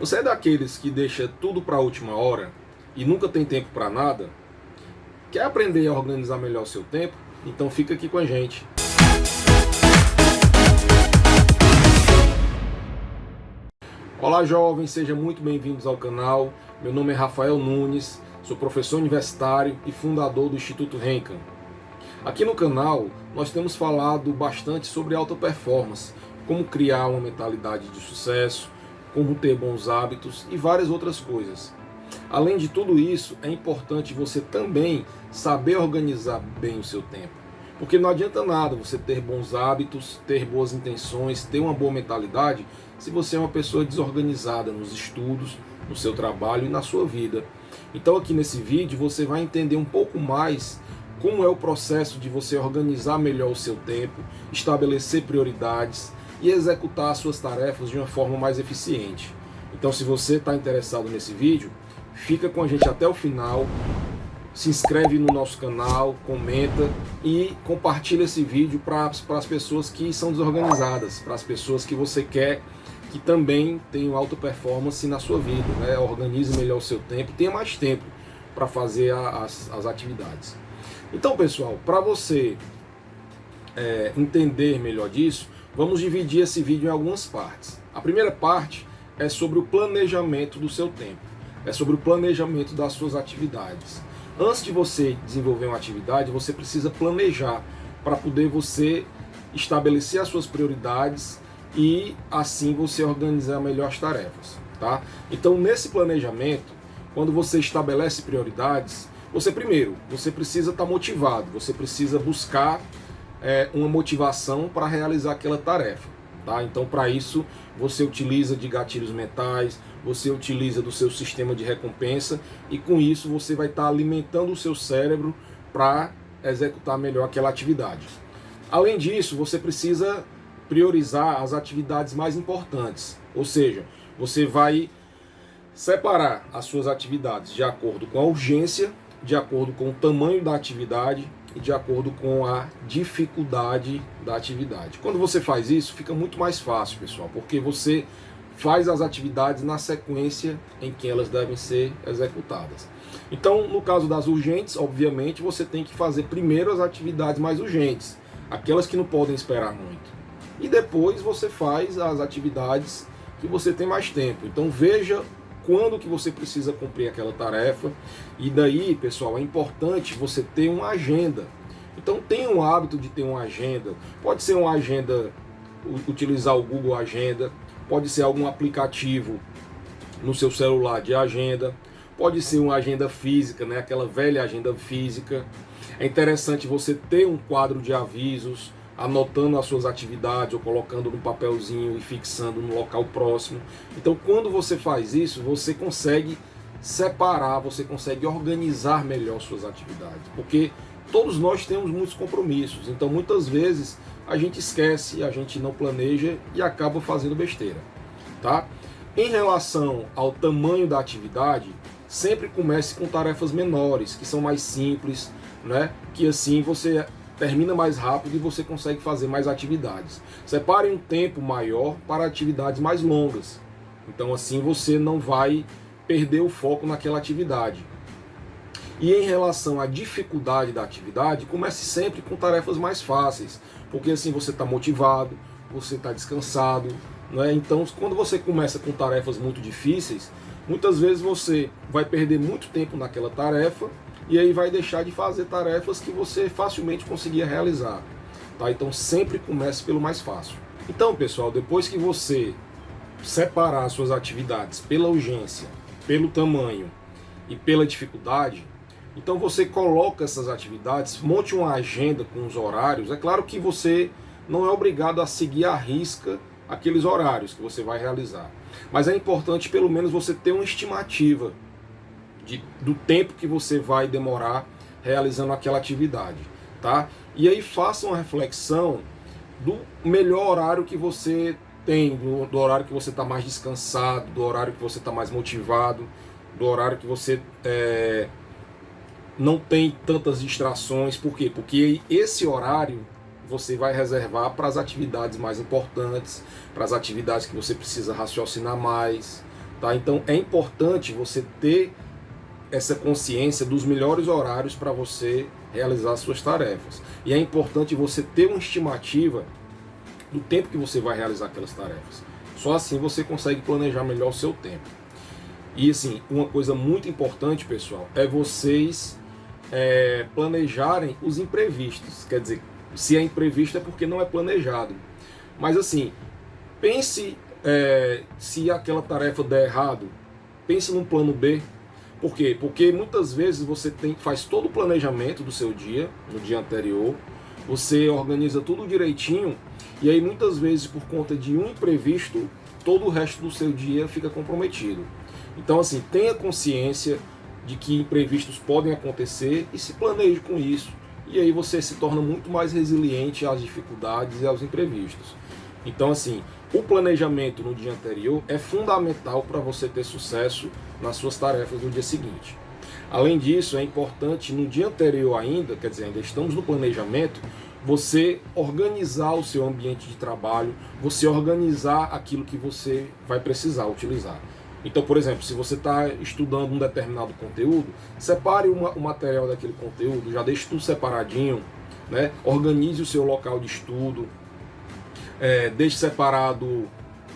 Você é daqueles que deixa tudo para a última hora e nunca tem tempo para nada? Quer aprender a organizar melhor o seu tempo? Então fica aqui com a gente. Olá jovens, sejam muito bem-vindos ao canal. Meu nome é Rafael Nunes, sou professor universitário e fundador do Instituto Renkan. Aqui no canal nós temos falado bastante sobre alta performance, como criar uma mentalidade de sucesso, como ter bons hábitos e várias outras coisas. Além de tudo isso, é importante você também saber organizar bem o seu tempo. Porque não adianta nada você ter bons hábitos, ter boas intenções, ter uma boa mentalidade, se você é uma pessoa desorganizada nos estudos, no seu trabalho e na sua vida. Então, aqui nesse vídeo, você vai entender um pouco mais como é o processo de você organizar melhor o seu tempo, estabelecer prioridades, e executar suas tarefas de uma forma mais eficiente. Então, se você está interessado nesse vídeo, fica com a gente até o final, se inscreve no nosso canal, comenta e compartilha esse vídeo para as pessoas que são desorganizadas, para as pessoas que você quer que também tenham alta performance na sua vida, né? organize melhor o seu tempo, tenha mais tempo para fazer as, as atividades. Então, pessoal, para você é, entender melhor disso, Vamos dividir esse vídeo em algumas partes. A primeira parte é sobre o planejamento do seu tempo, é sobre o planejamento das suas atividades. Antes de você desenvolver uma atividade, você precisa planejar para poder você estabelecer as suas prioridades e assim você organizar melhor as tarefas, tá? Então, nesse planejamento, quando você estabelece prioridades, você primeiro, você precisa estar tá motivado, você precisa buscar é, uma motivação para realizar aquela tarefa. Tá? Então, para isso, você utiliza de gatilhos mentais, você utiliza do seu sistema de recompensa e com isso você vai estar tá alimentando o seu cérebro para executar melhor aquela atividade. Além disso, você precisa priorizar as atividades mais importantes, ou seja, você vai separar as suas atividades de acordo com a urgência, de acordo com o tamanho da atividade de acordo com a dificuldade da atividade. Quando você faz isso, fica muito mais fácil, pessoal, porque você faz as atividades na sequência em que elas devem ser executadas. Então, no caso das urgentes, obviamente, você tem que fazer primeiro as atividades mais urgentes, aquelas que não podem esperar muito. E depois você faz as atividades que você tem mais tempo. Então, veja quando que você precisa cumprir aquela tarefa. E daí, pessoal, é importante você ter uma agenda. Então tenha um hábito de ter uma agenda. Pode ser uma agenda, utilizar o Google Agenda, pode ser algum aplicativo no seu celular de agenda, pode ser uma agenda física, né? aquela velha agenda física. É interessante você ter um quadro de avisos, anotando as suas atividades ou colocando no papelzinho e fixando no local próximo. Então, quando você faz isso, você consegue separar, você consegue organizar melhor suas atividades, porque todos nós temos muitos compromissos. Então, muitas vezes a gente esquece, a gente não planeja e acaba fazendo besteira, tá? Em relação ao tamanho da atividade, sempre comece com tarefas menores, que são mais simples, né? Que assim você termina mais rápido e você consegue fazer mais atividades. Separe um tempo maior para atividades mais longas. Então assim você não vai perder o foco naquela atividade. E em relação à dificuldade da atividade, comece sempre com tarefas mais fáceis, porque assim você está motivado, você está descansado. Né? Então, quando você começa com tarefas muito difíceis, muitas vezes você vai perder muito tempo naquela tarefa e aí vai deixar de fazer tarefas que você facilmente conseguia realizar. Tá? Então sempre comece pelo mais fácil. Então, pessoal, depois que você separar suas atividades pela urgência, pelo tamanho e pela dificuldade, então você coloca essas atividades, monte uma agenda com os horários. É claro que você não é obrigado a seguir à risca aqueles horários que você vai realizar. Mas é importante pelo menos você ter uma estimativa de, do tempo que você vai demorar realizando aquela atividade, tá? E aí faça uma reflexão do melhor horário que você tem, do, do horário que você está mais descansado, do horário que você está mais motivado, do horário que você é, não tem tantas distrações. Por quê? Porque esse horário você vai reservar para as atividades mais importantes, para as atividades que você precisa raciocinar mais, Tá? Então é importante você ter essa consciência dos melhores horários para você realizar as suas tarefas. E é importante você ter uma estimativa do tempo que você vai realizar aquelas tarefas. Só assim você consegue planejar melhor o seu tempo. E assim, uma coisa muito importante, pessoal, é vocês é, planejarem os imprevistos. Quer dizer, se é imprevisto é porque não é planejado. Mas assim, pense é, se aquela tarefa der errado, pense num plano B. Por quê? Porque muitas vezes você tem, faz todo o planejamento do seu dia, no dia anterior, você organiza tudo direitinho, e aí muitas vezes por conta de um imprevisto, todo o resto do seu dia fica comprometido. Então assim, tenha consciência de que imprevistos podem acontecer e se planeje com isso. E aí você se torna muito mais resiliente às dificuldades e aos imprevistos. Então assim, o planejamento no dia anterior é fundamental para você ter sucesso nas suas tarefas no dia seguinte. Além disso, é importante no dia anterior ainda, quer dizer, ainda estamos no planejamento, você organizar o seu ambiente de trabalho, você organizar aquilo que você vai precisar utilizar. Então, por exemplo, se você está estudando um determinado conteúdo, separe uma, o material daquele conteúdo, já deixe tudo separadinho, né? organize o seu local de estudo, é, deixe separado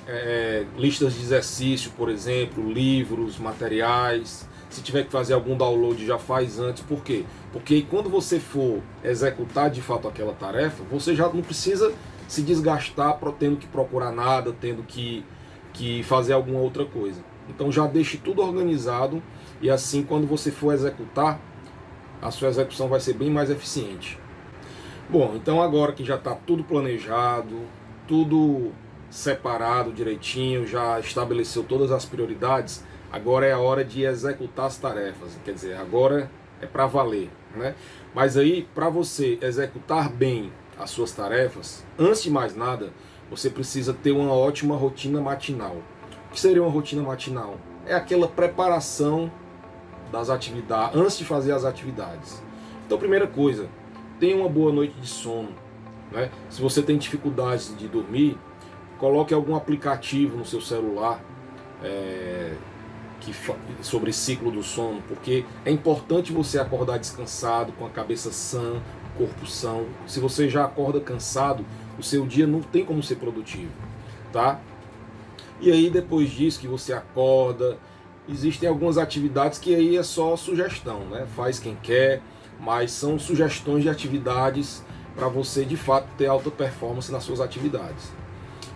é, listas de exercício, por exemplo, livros, materiais. Se tiver que fazer algum download, já faz antes. Por quê? Porque quando você for executar de fato aquela tarefa, você já não precisa se desgastar tendo que procurar nada, tendo que, que fazer alguma outra coisa. Então já deixe tudo organizado e assim quando você for executar, a sua execução vai ser bem mais eficiente. Bom, então agora que já está tudo planejado, tudo separado direitinho, já estabeleceu todas as prioridades, agora é a hora de executar as tarefas. Quer dizer, agora é para valer, né? Mas aí, para você executar bem as suas tarefas, antes de mais nada, você precisa ter uma ótima rotina matinal. O que seria uma rotina matinal? É aquela preparação das atividades, antes de fazer as atividades. Então, primeira coisa, tenha uma boa noite de sono né? Se você tem dificuldades de dormir, coloque algum aplicativo no seu celular é, que, sobre ciclo do sono, porque é importante você acordar descansado, com a cabeça sã, corpo são. Se você já acorda cansado, o seu dia não tem como ser produtivo, tá? E aí depois disso que você acorda, existem algumas atividades que aí é só sugestão, né? Faz quem quer, mas são sugestões de atividades para você de fato ter alta performance nas suas atividades.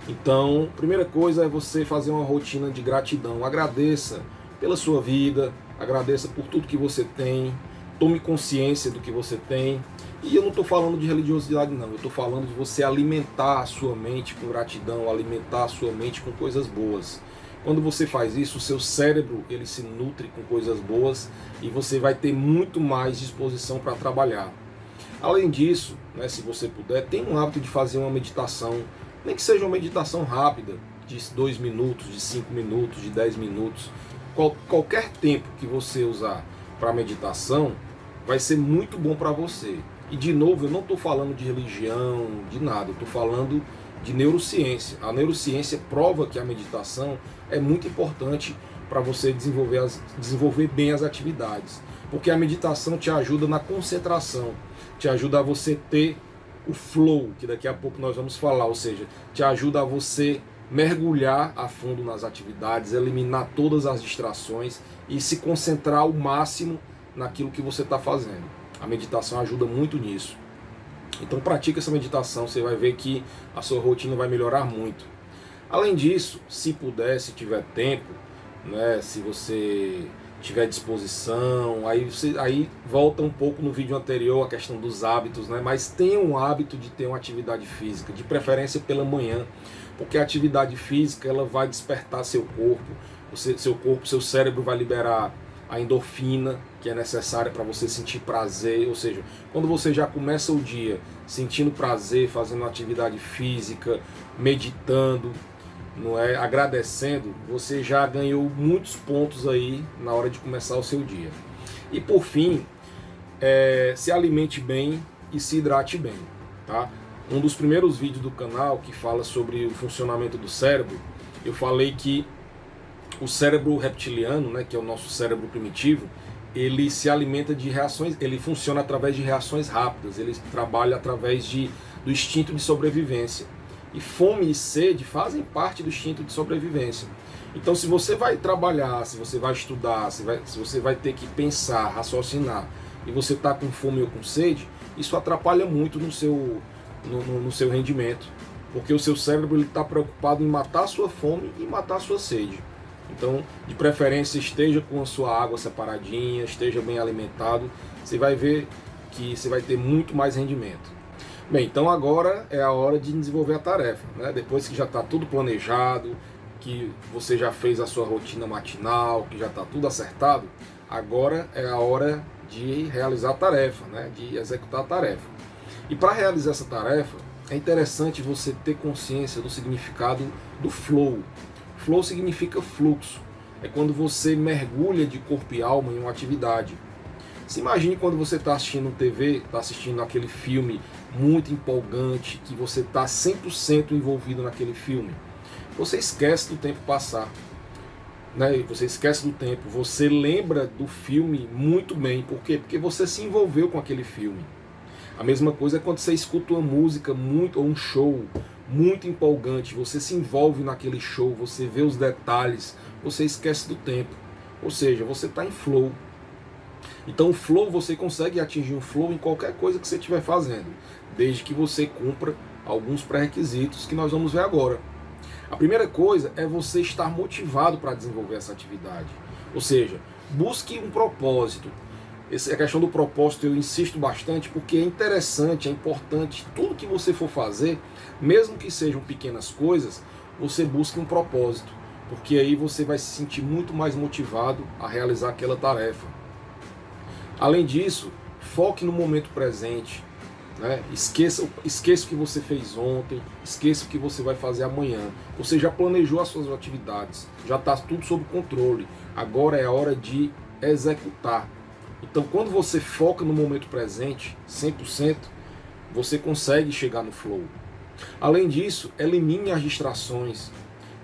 Então, primeira coisa é você fazer uma rotina de gratidão. Agradeça pela sua vida, agradeça por tudo que você tem, tome consciência do que você tem. E eu não estou falando de religiosidade, não. Eu estou falando de você alimentar a sua mente com gratidão, alimentar a sua mente com coisas boas. Quando você faz isso, o seu cérebro ele se nutre com coisas boas e você vai ter muito mais disposição para trabalhar. Além disso, né, se você puder, tem um hábito de fazer uma meditação, nem que seja uma meditação rápida, de 2 minutos, de 5 minutos, de 10 minutos. Qual, qualquer tempo que você usar para meditação vai ser muito bom para você. E de novo, eu não estou falando de religião, de nada, eu estou falando de neurociência. A neurociência prova que a meditação é muito importante para você desenvolver, as, desenvolver bem as atividades. Porque a meditação te ajuda na concentração te ajuda a você ter o flow, que daqui a pouco nós vamos falar, ou seja, te ajuda a você mergulhar a fundo nas atividades, eliminar todas as distrações e se concentrar ao máximo naquilo que você está fazendo. A meditação ajuda muito nisso. Então pratique essa meditação, você vai ver que a sua rotina vai melhorar muito. Além disso, se puder, se tiver tempo, né, se você tiver disposição, aí você aí volta um pouco no vídeo anterior a questão dos hábitos, né? Mas tenha um hábito de ter uma atividade física, de preferência pela manhã, porque a atividade física ela vai despertar seu corpo, você, seu corpo, seu cérebro vai liberar a endorfina que é necessária para você sentir prazer, ou seja, quando você já começa o dia sentindo prazer, fazendo atividade física, meditando, não é agradecendo, você já ganhou muitos pontos aí na hora de começar o seu dia. E por fim, é, se alimente bem e se hidrate bem, tá? Um dos primeiros vídeos do canal que fala sobre o funcionamento do cérebro, eu falei que o cérebro reptiliano, né, que é o nosso cérebro primitivo, ele se alimenta de reações, ele funciona através de reações rápidas, ele trabalha através de, do instinto de sobrevivência. E fome e sede fazem parte do instinto de sobrevivência. Então, se você vai trabalhar, se você vai estudar, se, vai, se você vai ter que pensar, raciocinar, e você está com fome ou com sede, isso atrapalha muito no seu, no, no, no seu rendimento. Porque o seu cérebro está preocupado em matar a sua fome e matar a sua sede. Então, de preferência, esteja com a sua água separadinha, esteja bem alimentado, você vai ver que você vai ter muito mais rendimento. Bem, então agora é a hora de desenvolver a tarefa. Né? Depois que já está tudo planejado, que você já fez a sua rotina matinal, que já está tudo acertado, agora é a hora de realizar a tarefa, né? de executar a tarefa. E para realizar essa tarefa, é interessante você ter consciência do significado do flow. Flow significa fluxo. É quando você mergulha de corpo e alma em uma atividade. Se imagine quando você está assistindo TV, está assistindo aquele filme muito empolgante, que você está 100% envolvido naquele filme. Você esquece do tempo passar. Né? Você esquece do tempo. Você lembra do filme muito bem. Por quê? Porque você se envolveu com aquele filme. A mesma coisa é quando você escuta uma música muito ou um show muito empolgante, você se envolve naquele show, você vê os detalhes, você esquece do tempo. Ou seja, você está em flow. Então, o flow você consegue atingir um flow em qualquer coisa que você estiver fazendo desde que você cumpra alguns pré-requisitos que nós vamos ver agora. A primeira coisa é você estar motivado para desenvolver essa atividade. Ou seja, busque um propósito. Essa, a questão do propósito eu insisto bastante porque é interessante, é importante, tudo que você for fazer, mesmo que sejam pequenas coisas, você busque um propósito, porque aí você vai se sentir muito mais motivado a realizar aquela tarefa. Além disso, foque no momento presente, né? Esqueça, esqueça o que você fez ontem, esqueça o que você vai fazer amanhã. Você já planejou as suas atividades, já está tudo sob controle. Agora é a hora de executar. Então, quando você foca no momento presente, 100%, você consegue chegar no flow. Além disso, elimine as distrações.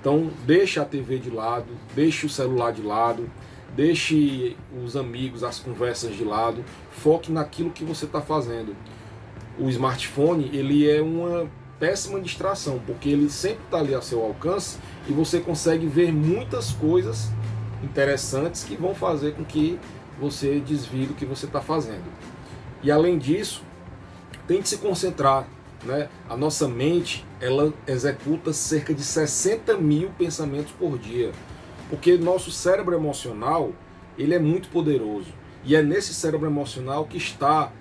Então, deixe a TV de lado, deixe o celular de lado, deixe os amigos, as conversas de lado, foque naquilo que você está fazendo o smartphone ele é uma péssima distração, porque ele sempre está ali a seu alcance e você consegue ver muitas coisas interessantes que vão fazer com que você desvie do que você está fazendo. E além disso, tente se concentrar. Né? A nossa mente ela executa cerca de 60 mil pensamentos por dia, porque nosso cérebro emocional ele é muito poderoso e é nesse cérebro emocional que está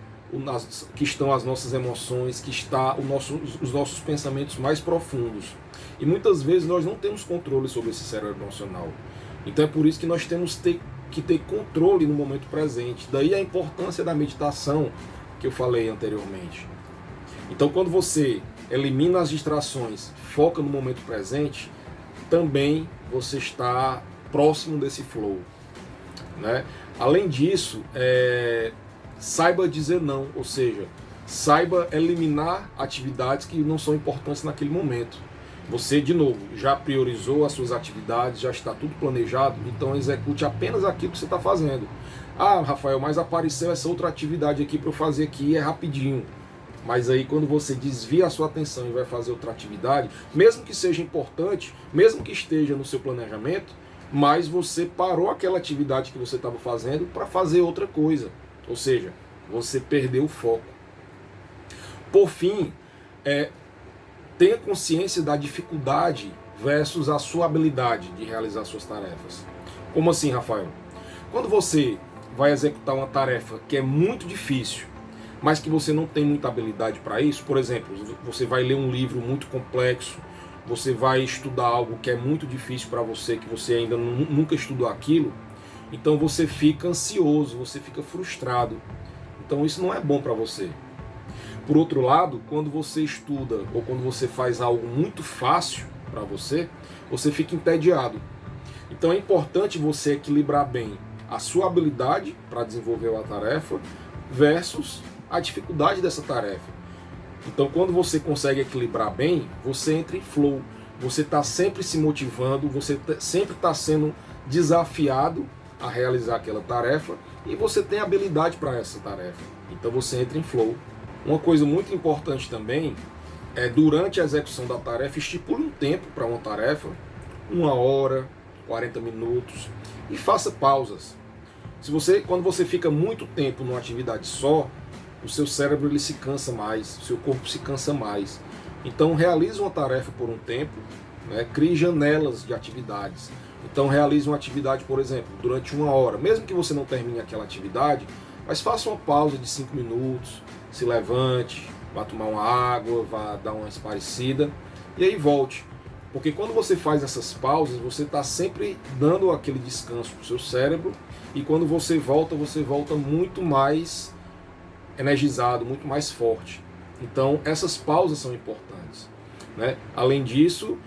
que estão as nossas emoções, que está o nosso, os nossos pensamentos mais profundos. E muitas vezes nós não temos controle sobre esse cérebro emocional. Então é por isso que nós temos ter, que ter controle no momento presente. Daí a importância da meditação que eu falei anteriormente. Então quando você elimina as distrações, foca no momento presente, também você está próximo desse flow. Né? Além disso, é, saiba dizer não, ou seja, saiba eliminar atividades que não são importantes naquele momento. Você, de novo, já priorizou as suas atividades, já está tudo planejado, então execute apenas aquilo que você está fazendo. Ah, Rafael, mas apareceu essa outra atividade aqui para eu fazer aqui, é rapidinho. Mas aí quando você desvia a sua atenção e vai fazer outra atividade, mesmo que seja importante, mesmo que esteja no seu planejamento, mas você parou aquela atividade que você estava fazendo para fazer outra coisa. Ou seja, você perdeu o foco. Por fim, é, tenha consciência da dificuldade versus a sua habilidade de realizar suas tarefas. Como assim, Rafael? Quando você vai executar uma tarefa que é muito difícil, mas que você não tem muita habilidade para isso, por exemplo, você vai ler um livro muito complexo, você vai estudar algo que é muito difícil para você, que você ainda nunca estudou aquilo, então você fica ansioso, você fica frustrado. Então isso não é bom para você. Por outro lado, quando você estuda ou quando você faz algo muito fácil para você, você fica entediado. Então é importante você equilibrar bem a sua habilidade para desenvolver a tarefa versus a dificuldade dessa tarefa. Então, quando você consegue equilibrar bem, você entra em flow, você está sempre se motivando, você sempre está sendo desafiado a realizar aquela tarefa e você tem habilidade para essa tarefa. Então você entra em flow. Uma coisa muito importante também é durante a execução da tarefa, estipule um tempo para uma tarefa, uma hora, 40 minutos, e faça pausas. Se você, quando você fica muito tempo numa atividade só, o seu cérebro ele se cansa mais, o seu corpo se cansa mais. Então realize uma tarefa por um tempo, né? crie janelas de atividades. Então realize uma atividade, por exemplo, durante uma hora. Mesmo que você não termine aquela atividade, mas faça uma pausa de cinco minutos, se levante, vá tomar uma água, vá dar uma esparecida e aí volte. Porque quando você faz essas pausas, você está sempre dando aquele descanso para o seu cérebro e quando você volta, você volta muito mais energizado, muito mais forte. Então essas pausas são importantes. Né? Além disso,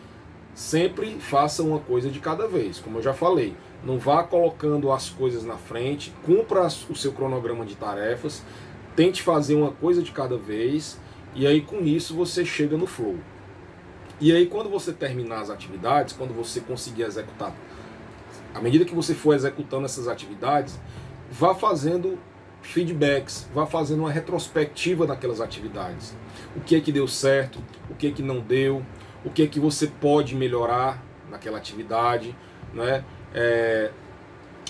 sempre faça uma coisa de cada vez, como eu já falei. Não vá colocando as coisas na frente, cumpra o seu cronograma de tarefas, tente fazer uma coisa de cada vez e aí com isso você chega no flow. E aí quando você terminar as atividades, quando você conseguir executar, à medida que você for executando essas atividades, vá fazendo feedbacks, vá fazendo uma retrospectiva daquelas atividades. O que é que deu certo, o que é que não deu, o que é que você pode melhorar naquela atividade, né? É,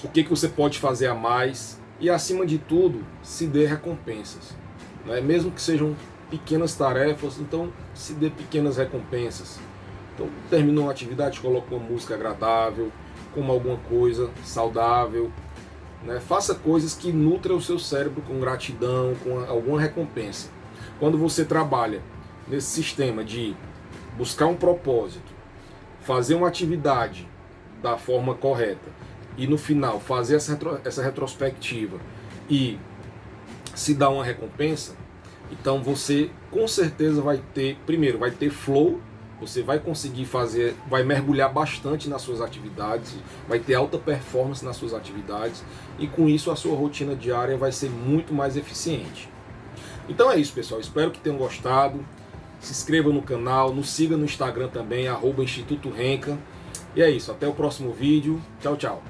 o que é que você pode fazer a mais e acima de tudo se dê recompensas, né? mesmo que sejam pequenas tarefas, então se dê pequenas recompensas. Então terminou uma atividade, coloque uma música agradável, coma alguma coisa saudável, né? faça coisas que nutram o seu cérebro com gratidão, com alguma recompensa. Quando você trabalha nesse sistema de buscar um propósito, fazer uma atividade da forma correta e no final fazer essa, retro, essa retrospectiva e se dar uma recompensa, então você com certeza vai ter, primeiro, vai ter flow, você vai conseguir fazer, vai mergulhar bastante nas suas atividades, vai ter alta performance nas suas atividades e com isso a sua rotina diária vai ser muito mais eficiente. Então é isso, pessoal. Espero que tenham gostado. Se inscreva no canal, nos siga no Instagram também, arroba Instituto Renca. E é isso, até o próximo vídeo. Tchau, tchau.